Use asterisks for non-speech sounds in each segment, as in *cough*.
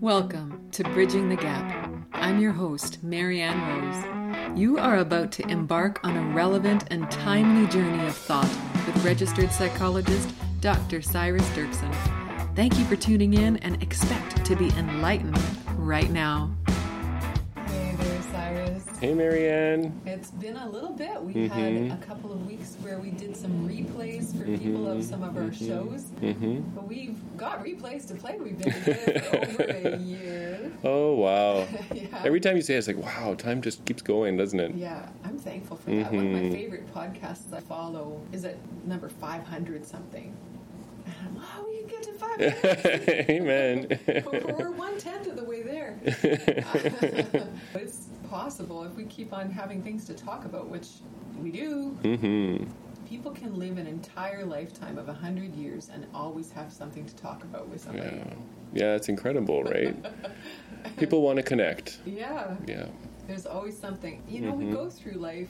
Welcome to Bridging the Gap. I'm your host, Marianne Rose. You are about to embark on a relevant and timely journey of thought with registered psychologist Dr. Cyrus Dirksen. Thank you for tuning in and expect to be enlightened right now. Hey there, Cyrus. Hey, Marianne. It's been a little bit. We mm-hmm. had a couple of weeks where we did some replays for mm-hmm. people of some of our mm-hmm. shows. Mm-hmm. But we've got replays to play. We've been together *laughs* for over a year. Oh, wow. *laughs* yeah. Every time you say it, it's like, wow, time just keeps going, doesn't it? Yeah, I'm thankful for that. One of my mm-hmm. favorite podcasts I follow is at number 500 something. And I'm, oh, we can get to 500. *laughs* Amen. We're one tenth of the way there. it's possible if we keep on having things to talk about, which we do. Mm-hmm. People can live an entire lifetime of 100 years and always have something to talk about with somebody. Yeah, yeah it's incredible, right? *laughs* People want to connect. Yeah. Yeah. There's always something. You know, mm-hmm. we go through life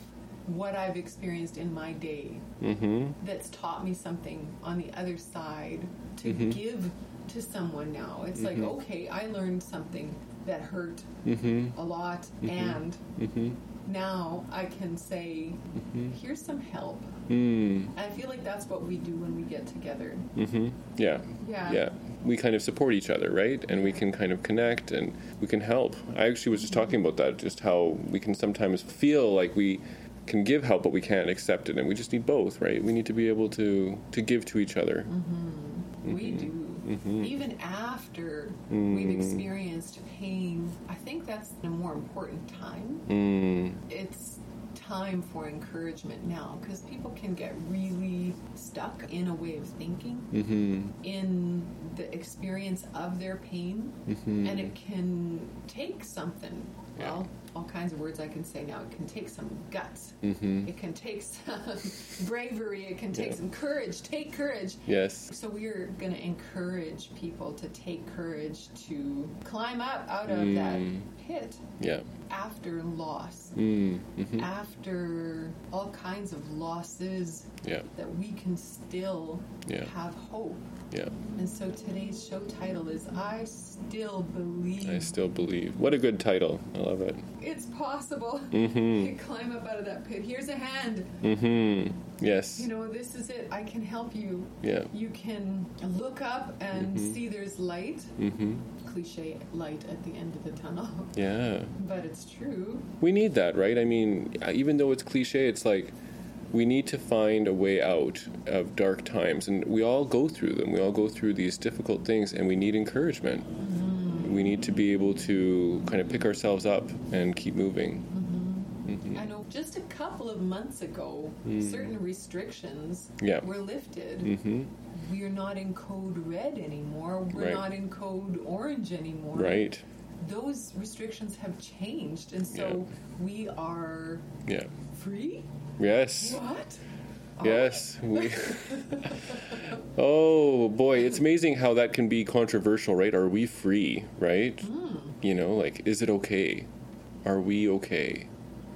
what I've experienced in my day mm-hmm. that's taught me something on the other side to mm-hmm. give to someone now. It's mm-hmm. like, okay, I learned something that hurt mm-hmm. a lot, mm-hmm. and mm-hmm. now I can say, mm-hmm. here's some help. Mm. I feel like that's what we do when we get together. Mm-hmm. Yeah. Yeah. Yeah. We kind of support each other, right? And we can kind of connect and we can help. I actually was just talking about that, just how we can sometimes feel like we can give help, but we can't accept it, and we just need both, right? We need to be able to to give to each other. Mm-hmm. We do mm-hmm. even after mm. we've experienced pain, I think that's a more important time. Mm. It's time for encouragement now because people can get really stuck in a way of thinking mm-hmm. in the experience of their pain mm-hmm. and it can take something well all kinds of words I can say now. It can take some guts. Mm-hmm. It can take some *laughs* bravery. It can take yeah. some courage. Take courage. Yes. So we're going to encourage people to take courage to climb up out of mm. that pit. Yeah. After loss. Mm. Mm-hmm. After all kinds of losses. Yeah. That we can still yeah. have hope. Yeah. And so today's show title is I Still Believe. I Still Believe. What a good title. I love it. It's possible. Mm-hmm. *laughs* climb up out of that pit. Here's a hand. Mm-hmm. Yes. You know, this is it. I can help you. Yeah. You can look up and mm-hmm. see there's light. Mm-hmm. Cliche light at the end of the tunnel. Yeah. *laughs* But it's true. We need that, right? I mean, even though it's cliche, it's like we need to find a way out of dark times and we all go through them we all go through these difficult things and we need encouragement mm-hmm. we need to be able to kind of pick ourselves up and keep moving mm-hmm. Mm-hmm. i know just a couple of months ago mm. certain restrictions yeah. were lifted mm-hmm. we're not in code red anymore we're right. not in code orange anymore right those restrictions have changed and so yeah. we are yeah. free Yes. What? Yes, we. *laughs* oh boy, it's amazing how that can be controversial, right? Are we free, right? Mm. You know, like, is it okay? Are we okay?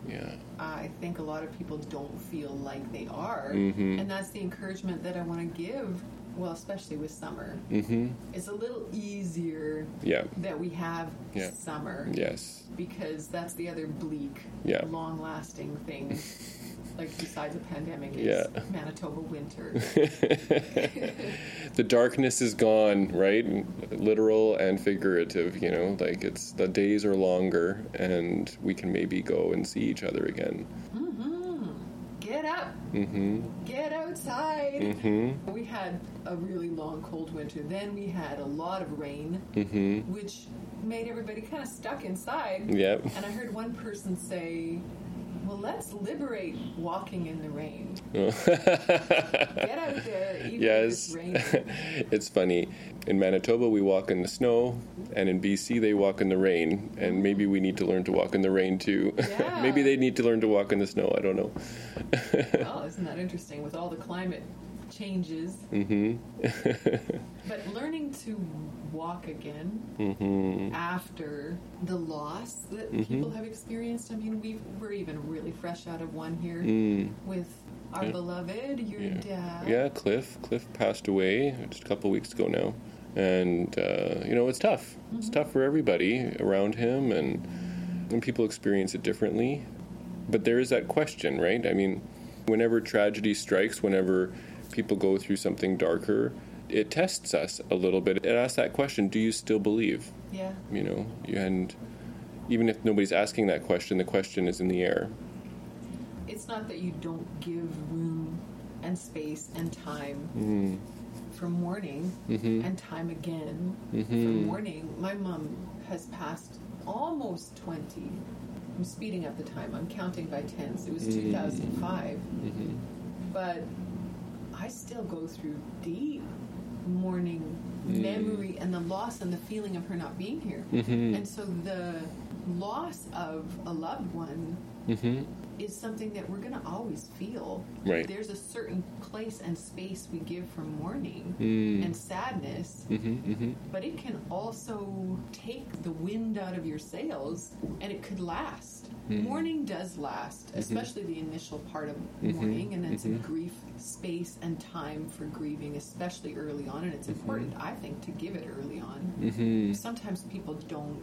Yeah. I think a lot of people don't feel like they are, mm-hmm. and that's the encouragement that I want to give. Well, especially with summer, mm-hmm. it's a little easier. Yeah. That we have yeah. summer. Yes. Because that's the other bleak, yeah. long-lasting thing. *laughs* like besides a pandemic is yeah. *laughs* Manitoba winter. the darkness is gone, right? Literal and figurative, you know, like it's the days are longer and we can maybe go and see each other again. Mm-hmm. Get up. Mm-hmm. Get outside. Mm-hmm. We had a really long cold winter. Then we had a lot of rain, mm-hmm. which made everybody kind of stuck inside. Yep. And I heard one person say, well, let's liberate walking in the rain. Get out there, even yes. if it's *laughs* it's funny. In Manitoba, we walk in the snow, and in BC, they walk in the rain. And maybe we need to learn to walk in the rain too. *laughs* Yeah. maybe they need to learn to walk in the snow. I don't know. *laughs* well, isn't that interesting with all the climate changes? Mm-hmm. *laughs* but learning to walk again mm-hmm. after the loss that mm-hmm. people have experienced. I mean, we we're even really fresh out of one here mm. with our yeah. beloved, your yeah. dad. Yeah, Cliff. Cliff passed away just a couple weeks ago now. And, uh, you know, it's tough. Mm-hmm. It's tough for everybody around him, and, and people experience it differently. But there is that question, right? I mean, whenever tragedy strikes, whenever people go through something darker, it tests us a little bit. It asks that question: Do you still believe? Yeah. You know, and even if nobody's asking that question, the question is in the air. It's not that you don't give room and space and time mm-hmm. for mourning mm-hmm. and time again mm-hmm. for mourning. My mom has passed almost 20. I'm speeding up the time. I'm counting by tens. It was mm-hmm. 2005. Mm-hmm. But I still go through deep mourning mm. memory and the loss and the feeling of her not being here. Mm-hmm. And so the loss of a loved one mm-hmm. Is something that we're going to always feel. Right. There's a certain place and space we give for mourning mm. and sadness, mm-hmm, mm-hmm. but it can also take the wind out of your sails and it could last. Mm. Mourning does last, mm-hmm. especially the initial part of mm-hmm. mourning, and it's a mm-hmm. grief space and time for grieving, especially early on. And it's important, I think, to give it early on. Sometimes people don't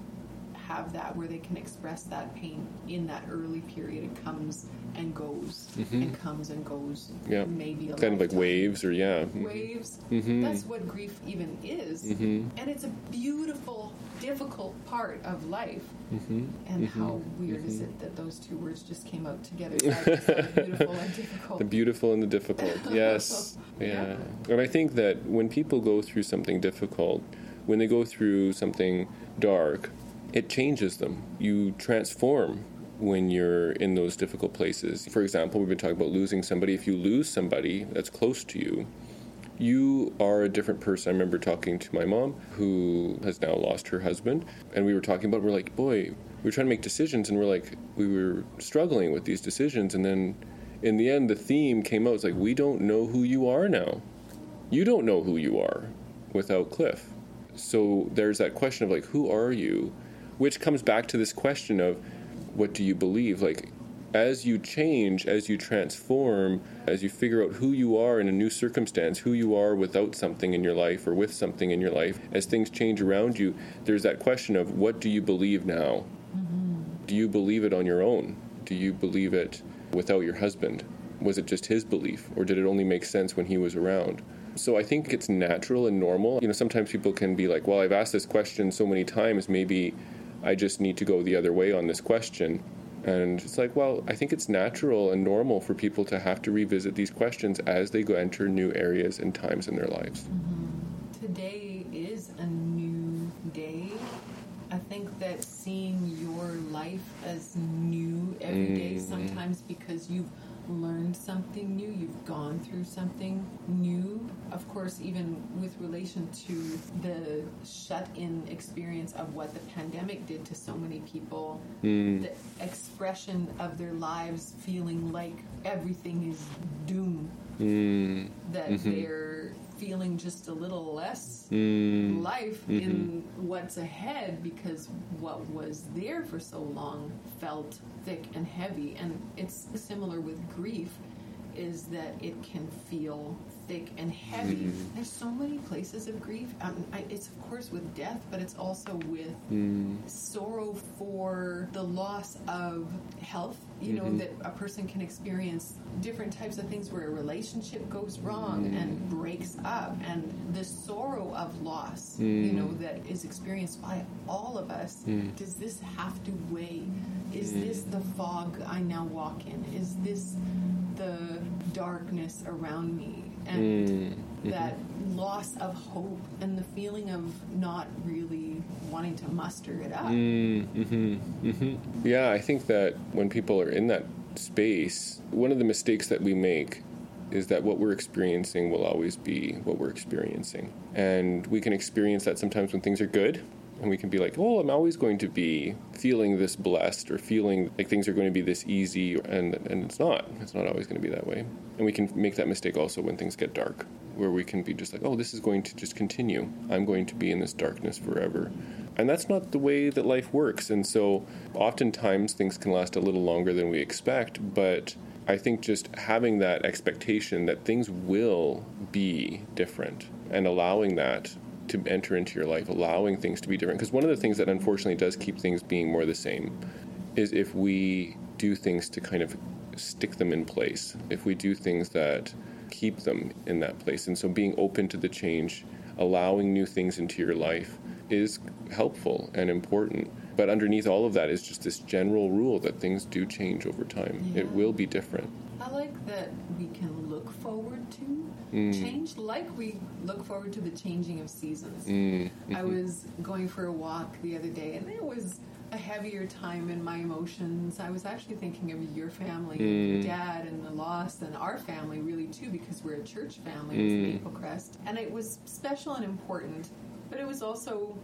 have that where they can express that pain in that early period. It comes and goes mm-hmm. and comes and goes. Yeah, maybe kind lifetime. of like waves or yeah, waves. Mm-hmm. That's what grief even is, mm-hmm. and it's a beautiful, difficult part of life. Mm-hmm. And mm-hmm. how weird is mm-hmm. it that those two words just came out together? *laughs* beautiful and difficult. The beautiful and the difficult. *laughs* Yes. yeah. yeah. And I think that when people go through something difficult, when they go through something dark, it changes them. You transform when you're in those difficult places. For example, we've been talking about losing somebody. If you lose somebody that's close to you, you are a different person. I remember talking to my mom, who has now lost her husband, and we were talking about, we're like, boy, we are trying to make decisions, and we're like, we were struggling with these decisions, and then in the end, the theme came out. It's like, we don't know who you are now. You don't know who you are without Cliff. So there's that question of like, who are you? Which comes back to this question of what do you believe? Like, as you change, as you transform, as you figure out who you are in a new circumstance, who you are without something in your life or with something in your life, as things change around you, there's that question of what do you believe now? Mm-hmm. Do you believe it on your own? Do you believe it without your husband? Was it just his belief, or did it only make sense when he was around? So I think it's natural and normal. You know, sometimes people can be like, well, I've asked this question so many times, maybe I just need to go the other way on this question. And it's like, well, I think it's natural and normal for people to have to revisit these questions as they go enter new areas and times in their lives. Mm-hmm. Today is a new day. I think that seeing your life as new every mm-hmm. day, sometimes because you've learned something new, you've gone through something new. Of course, even with relation to the shut in experience of what the pandemic did to so many people, mm. the expression of their lives feeling like everything is doom, mm. that mm-hmm. they're feeling just a little less mm. life mm-hmm. in what's ahead because what was there for so long felt thick and heavy. And it's similar with grief, is that it can feel thick and heavy. Mm. There's so many places of grief. Um, I, it's of course with death, but it's also with mm. sorrow for the loss of health. You mm-hmm. know that a person can experience different types of things where a relationship goes wrong mm. and breaks up, and the sorrow of loss. You know that is experienced by all of us. Does this have to weigh? Is this the fog I now walk in? Is this the darkness around me? and mm, mm-hmm. that loss of hope and the feeling of not really wanting to muster it up. Mm, mm-hmm, mm-hmm. Yeah, I think that when people are in that space, one of the mistakes that we make is that what we're experiencing will always be what we're experiencing. And we can experience that sometimes when things are good, and we can be like, oh, I'm always going to be feeling this blessed or feeling like things are going to be this easy, and and it's not. It's not always going to be that way. And we can make that mistake also when things get dark, where we can be just like, oh, this is going to just continue. I'm going to be in this darkness forever. And that's not the way that life works. And so oftentimes things can last a little longer than we expect, but I think just having that expectation that things will be different and allowing that to enter into your life, allowing things to be different. Because one of the things that unfortunately does keep things being more the same is if we do things to kind of stick them in place, if we do things that keep them in that place. And so being open to the change, allowing new things into your life is helpful and important. But underneath all of that is just this general rule that things do change over time. Yeah. It will be different. I like that we can look forward to Mm. change like we look forward to the changing of seasons. Mm, I was going for a walk the other day and it was a heavier time in my emotions. I was actually thinking of your family, and your dad, and the loss, and our family really too, because we're a church family with Maple Crest. And it was special and important, but it was also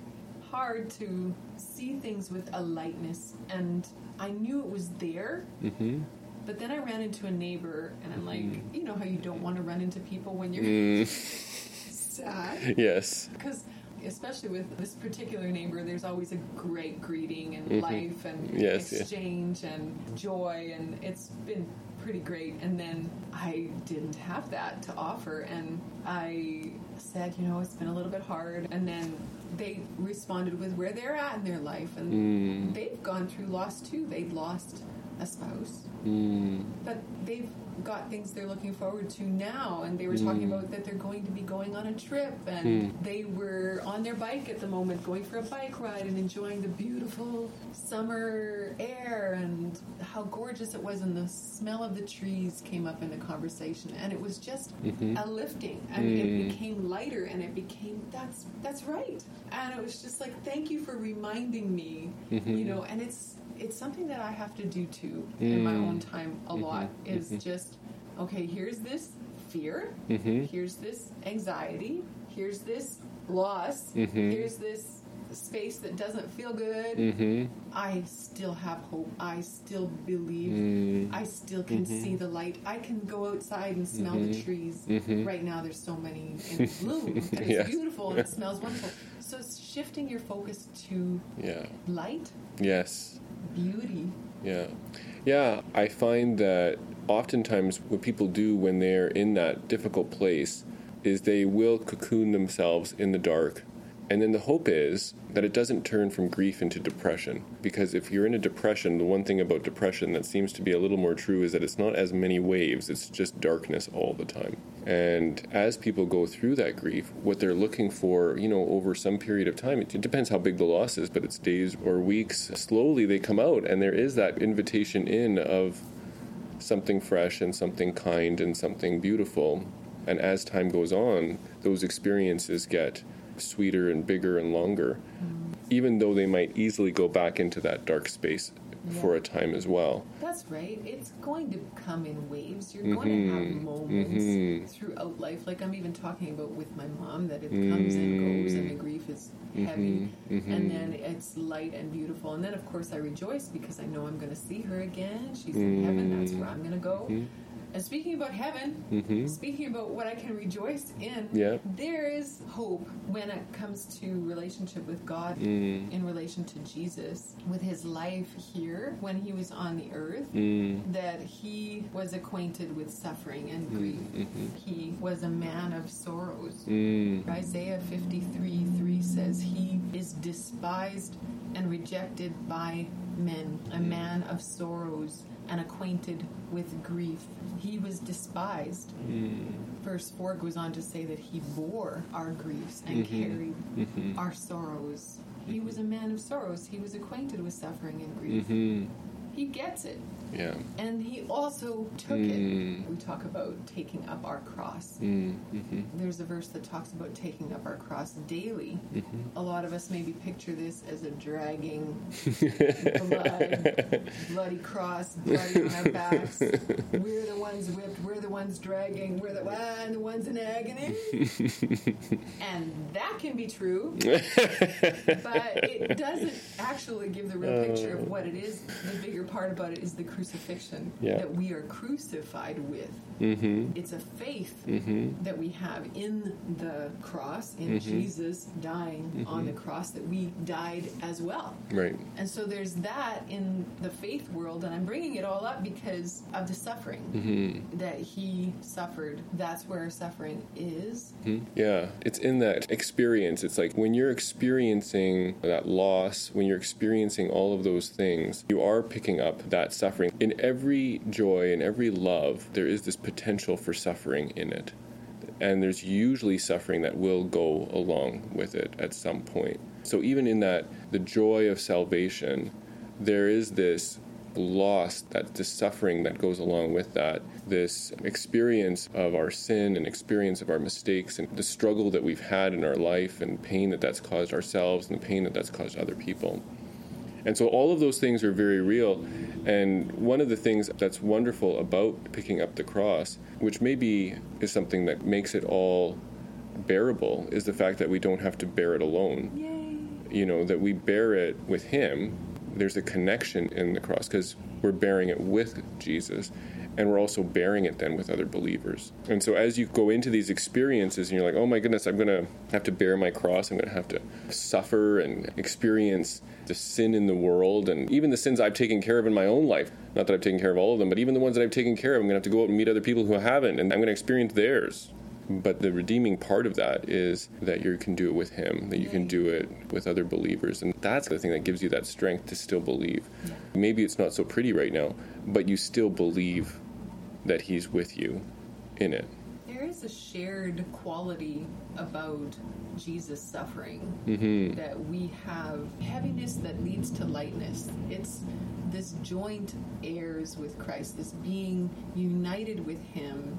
hard to see things with a lightness. And I knew it was there, hmm but then I ran into a neighbor, and I'm like, you know how you don't want to run into people when you're Mm, *laughs* sad? yes. Because, especially with this particular neighbor, there's always a great greeting and life and Mm-hmm. Yes, exchange and joy, and it's been pretty great. And then I didn't have that to offer, and I said, you know, it's been a little bit hard. And then they responded with where they're at in their life, and Mm, they've gone through loss too. They've lost a spouse, mm, but they've got things they're looking forward to now. And they were talking hmm. about that they're going to be going on a trip, and hmm. they were on their bike at the moment, going for a bike ride and enjoying the beautiful summer air and how gorgeous it was. And the smell of the trees came up in the conversation, and it was just mm-hmm. a lifting, I and it hmm. became lighter, and it became that's that's right. And it was just like, thank you for reminding me, mm-hmm. you know, and it's it's something that I have to do too in my mm-hmm. own time a mm-hmm. lot is mm-hmm. just okay, here's this fear, Mhm. here's this anxiety, here's this loss, here's this space that doesn't feel good. mhm, I still have hope. I still believe. mm, I still can see the light. I can go outside and smell the trees. Right now, there's so many in *laughs* bloom, and it's Yes. beautiful and it *laughs* smells wonderful. So, it's shifting your focus to yeah. light, Yes. Beauty. Yeah. Yeah, I find that oftentimes what people do when they're in that difficult place is they will cocoon themselves in the dark. And then the hope is that it doesn't turn from grief into depression. Because if you're in a depression, the one thing about depression that seems to be a little more true is that it's not as many waves, it's just darkness all the time. And as people go through that grief, what they're looking for, you know, over some period of time, it, it depends how big the loss is, but it's days or weeks, slowly they come out, and there is that invitation in of something fresh and something kind and something beautiful. And as time goes on, those experiences get sweeter and bigger and longer, mm-hmm. even though they might easily go back into that dark space for a time as well. That's right. It's going to come in waves. You're going to have mm-hmm. moments mm-hmm. throughout life. Like I'm even talking about with my mom that it comes and mm. goes, and the grief is heavy, mm-hmm. and then it's light and beautiful. And then, of course, I rejoice because I know I'm going to see her again. She's in heaven. That's mm. where I'm going to go. And speaking about heaven, speaking about what I can rejoice in, Yeah. there is hope when it comes to relationship with God Mm. in relation to Jesus with his life here when he was on the earth Mm. that he was acquainted with suffering and grief. He was a man of sorrows. Mm. Isaiah 53 3 says, He is despised and rejected by men, a man of sorrows and acquainted with grief. He was despised. Hmm. Verse 4 goes on to say that he bore our griefs and mm-hmm. carried mm-hmm. our sorrows. He was a man of sorrows. He was acquainted with suffering and grief. Mhm. He gets it. Yeah. And he also took Mm. it. We talk about taking up our cross. Mm. Mhm. There's a verse that talks about taking up our cross daily. A lot of us maybe picture this as a dragging, *laughs* blood, bloody cross, bloody on our backs. We're the ones whipped. We're the ones dragging. We're the, ah, the ones in agony. *laughs* and that can be true, but it doesn't actually give the real picture of what it is. The bigger part about it is the crucifixion Yeah. that we are crucified with. Mm-hmm. It's a faith Mm-hmm. that we have in the cross, in Mhm. Jesus dying on the Mhm. cross, that we died as well. Right. And so there's that in the faith world, and I'm bringing it all up because of the suffering Mm-hmm. that he suffered. That's where suffering is. Mhm. Yeah, it's in that experience. It's like when you're experiencing that loss, when you're experiencing all of those things, you are picking up that suffering. In every joy and every love, there is this potential for suffering in it. And there's usually suffering that will go along with it at some point. So, even in that, the joy of salvation, there is this loss, that this suffering that goes along with that, this experience of our sin and experience of our mistakes and the struggle that we've had in our life and pain that that's caused ourselves and the pain that that's caused other people. And so all of those things are very real. And one of the things that's wonderful about picking up the cross, which maybe is something that makes it all bearable, is the fact that we don't have to bear it alone Yay! you know that we bear it with him there's a connection in the cross because we're bearing it with jesus and we're also bearing it then with other believers and so as you go into these experiences and you're like oh my goodness i'm going to have to bear my cross i'm going to have to suffer and experience the sin in the world and even the sins i've taken care of in my own life not that i've taken care of all of them but even the ones that i've taken care of i'm going to have to go out and meet other people who haven't and i'm going to experience theirs but the redeeming part of that is that you can do it with Him, that you can do it with other believers. And that's the thing that gives you that strength to still believe. Maybe it's not so pretty right now, but you still believe that He's with you in it. There is a shared quality about Jesus' suffering hmm that we have heaviness that leads to lightness. It's this joint heirs with Christ, this being united with Him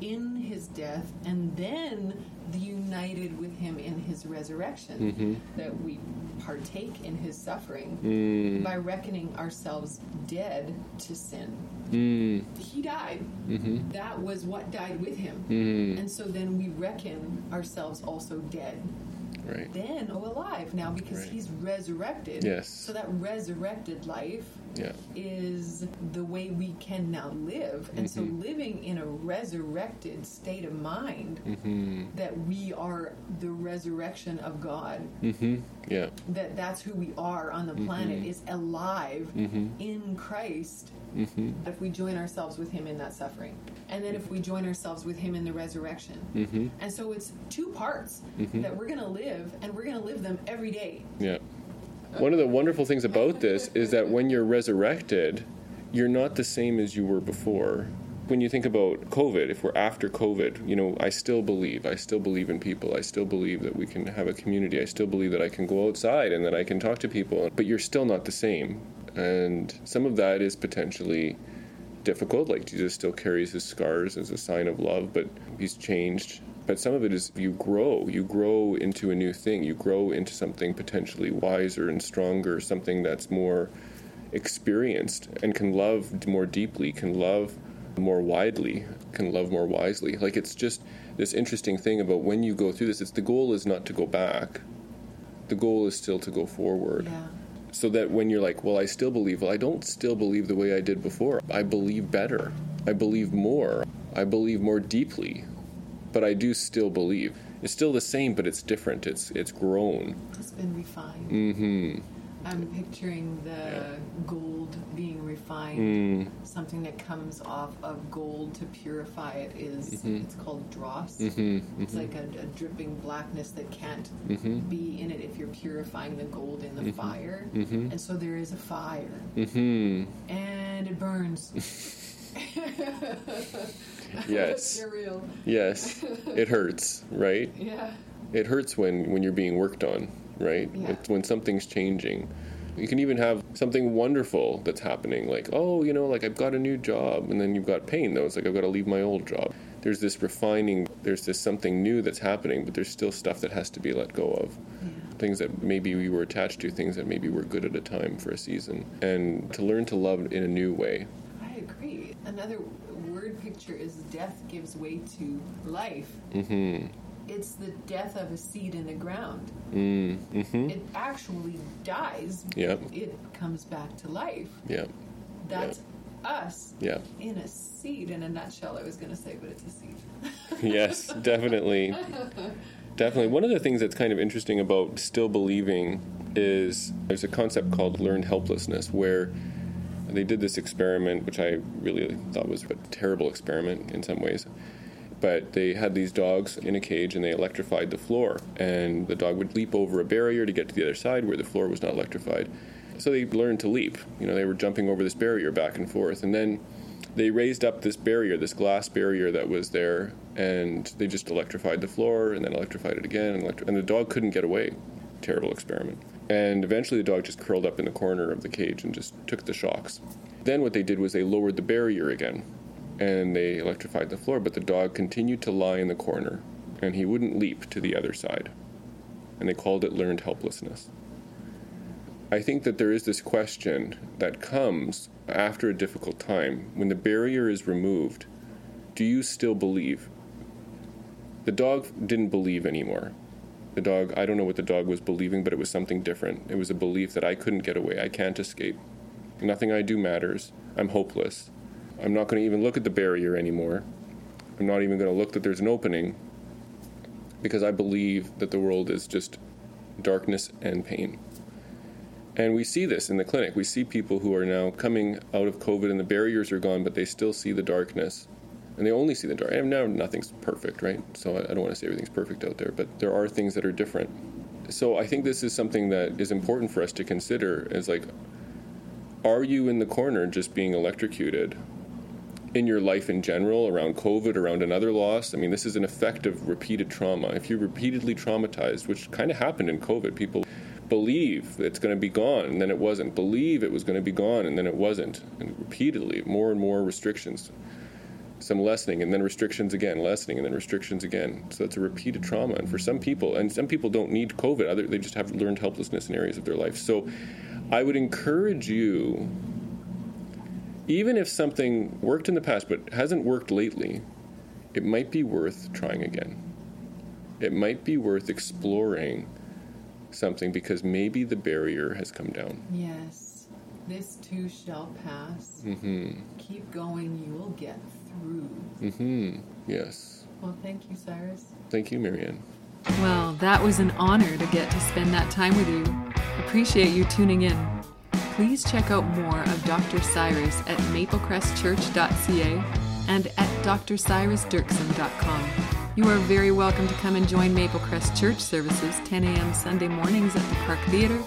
in His death, and then united with Him in His resurrection. hmm That we partake in His suffering Mm. by reckoning ourselves dead to sin. Mm. He died. hmm That was what died with Him. Mm. And so then we reckon ourselves also dead. Right. Then, oh, alive now because Right. he's resurrected. Yes. So that resurrected life Yeah. is the way we can now live. And so Mhm. living in a resurrected state of mind hmm that we are the resurrection of God, hmm Yeah. that that's who we are on the planet Mhm. is alive hmm in Christ hmm if we join ourselves with him in that suffering. And then if we join ourselves with him in the resurrection. And so it's two parts that we're going to live, and we're going to live them every day. Yeah. One of the wonderful things about this is that when you're resurrected, you're not the same as you were before. When you think about COVID, if we're after COVID, you know, I still believe. I still believe in people. I still believe that we can have a community. I still believe that I can go outside and that I can talk to people. But you're still not the same. And some of that is potentially difficult. Like Jesus still carries his scars as a sign of love, but he's changed. But some of it is you grow. You grow into a new thing. You grow into something potentially wiser and stronger, something that's more experienced and can love more deeply, can love more widely, can love more wisely. Like it's just this interesting thing about when you go through this, it's the goal is not to go back. The goal is still to go forward Yeah. so that when you're like, well, I still believe, well, I don't still believe the way I did before. I believe better. I believe more. I believe more deeply. But I do still believe. It's still the same, but it's different. It's it's grown. It's been refined. Mm-hmm. I'm picturing the Yeah. gold being refined. Mm. Something that comes off of gold to purify it is- Mhm. it's called dross. Mm-hmm. It's like a, a dripping blackness that can't Mm-hmm. be in it if you're purifying the gold in the Mhm. fire. Mm-hmm. And so there is a fire, Mm-hmm. and it burns. *laughs* *laughs* *laughs* Yes. Real. Yes. It hurts, right? *laughs* Yeah. It hurts when when you're being worked on, right? Yeah. It's when something's changing. You can even have something wonderful that's happening, like, oh, you know, like I've got a new job, and then you've got pain, though. It's like I've got to leave my old job. There's this refining, there's this something new that's happening, but there's still stuff that has to be let go of. Yeah. Things that maybe we were attached to, things that maybe were good at a time for a season. And to learn to love in a new way. I agree. Another picture is death gives way to life. Mm-hmm. It's the death of a seed in the ground. Mm-hmm. It actually dies. Yep. It comes back to life. Yep. That's us Yeah. in a seed. In a nutshell, I was going to say, but it's a seed. *laughs* yes, definitely. *laughs* Definitely. One of the things that's kind of interesting about still believing is there's a concept called learned helplessness where they did this experiment, which I really thought was a terrible experiment in some ways. But they had these dogs in a cage and they electrified the floor. And the dog would leap over a barrier to get to the other side where the floor was not electrified. So they learned to leap. You know, they were jumping over this barrier back and forth. And then they raised up this barrier, this glass barrier that was there, and they just electrified the floor and then electrified it again. And, electri- and the dog couldn't get away. Terrible experiment. And eventually the dog just curled up in the corner of the cage and just took the shocks. Then what they did was they lowered the barrier again and they electrified the floor, but the dog continued to lie in the corner and he wouldn't leap to the other side. And they called it learned helplessness. I think that there is this question that comes after a difficult time when the barrier is removed. Do you still believe? The dog didn't believe anymore. The dog, I don't know what the dog was believing, but it was something different. It was a belief that I couldn't get away. I can't escape. Nothing I do matters. I'm hopeless. I'm not going to even look at the barrier anymore. I'm not even going to look that there's an opening because I believe that the world is just darkness and pain. And we see this in the clinic. We see people who are now coming out of COVID and the barriers are gone, but they still see the darkness. And they only see the dark. And now nothing's perfect, right? So I I don't want to say everything's perfect out there, but there are things that are different. So I think this is something that is important for us to consider is like, are you in the corner just being electrocuted in your life in general, around COVID, around another loss? I mean, this is an effect of repeated trauma. If you're repeatedly traumatized, which kind of happened in COVID, people believe it's going to be gone and then it wasn't, believe it was going to be gone and then it wasn't, and repeatedly, more and more restrictions. Some lessening and then restrictions again, lessening and then restrictions again. So it's a repeated trauma. And for some people, and some people don't need COVID, other they just have learned helplessness in areas of their life. So I would encourage you even if something worked in the past but hasn't worked lately, it might be worth trying again. It might be worth exploring something because maybe the barrier has come down. Yes. This too shall pass. hmm Keep going, you will get through. hmm Yes. Well, thank you, Cyrus. Thank you, Marianne. Well, that was an honor to get to spend that time with you. Appreciate you tuning in. Please check out more of Dr. Cyrus at maplecrestchurch.ca and at drcyrusdirksen.com. You are very welcome to come and join Maplecrest Church services 10 a.m. Sunday mornings at the Park Theater,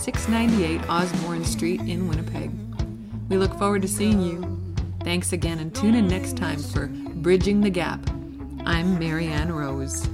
698 Osborne Street in Winnipeg. We look forward to seeing you. Thanks again and tune in next time for Bridging the Gap. I'm Marianne Rose.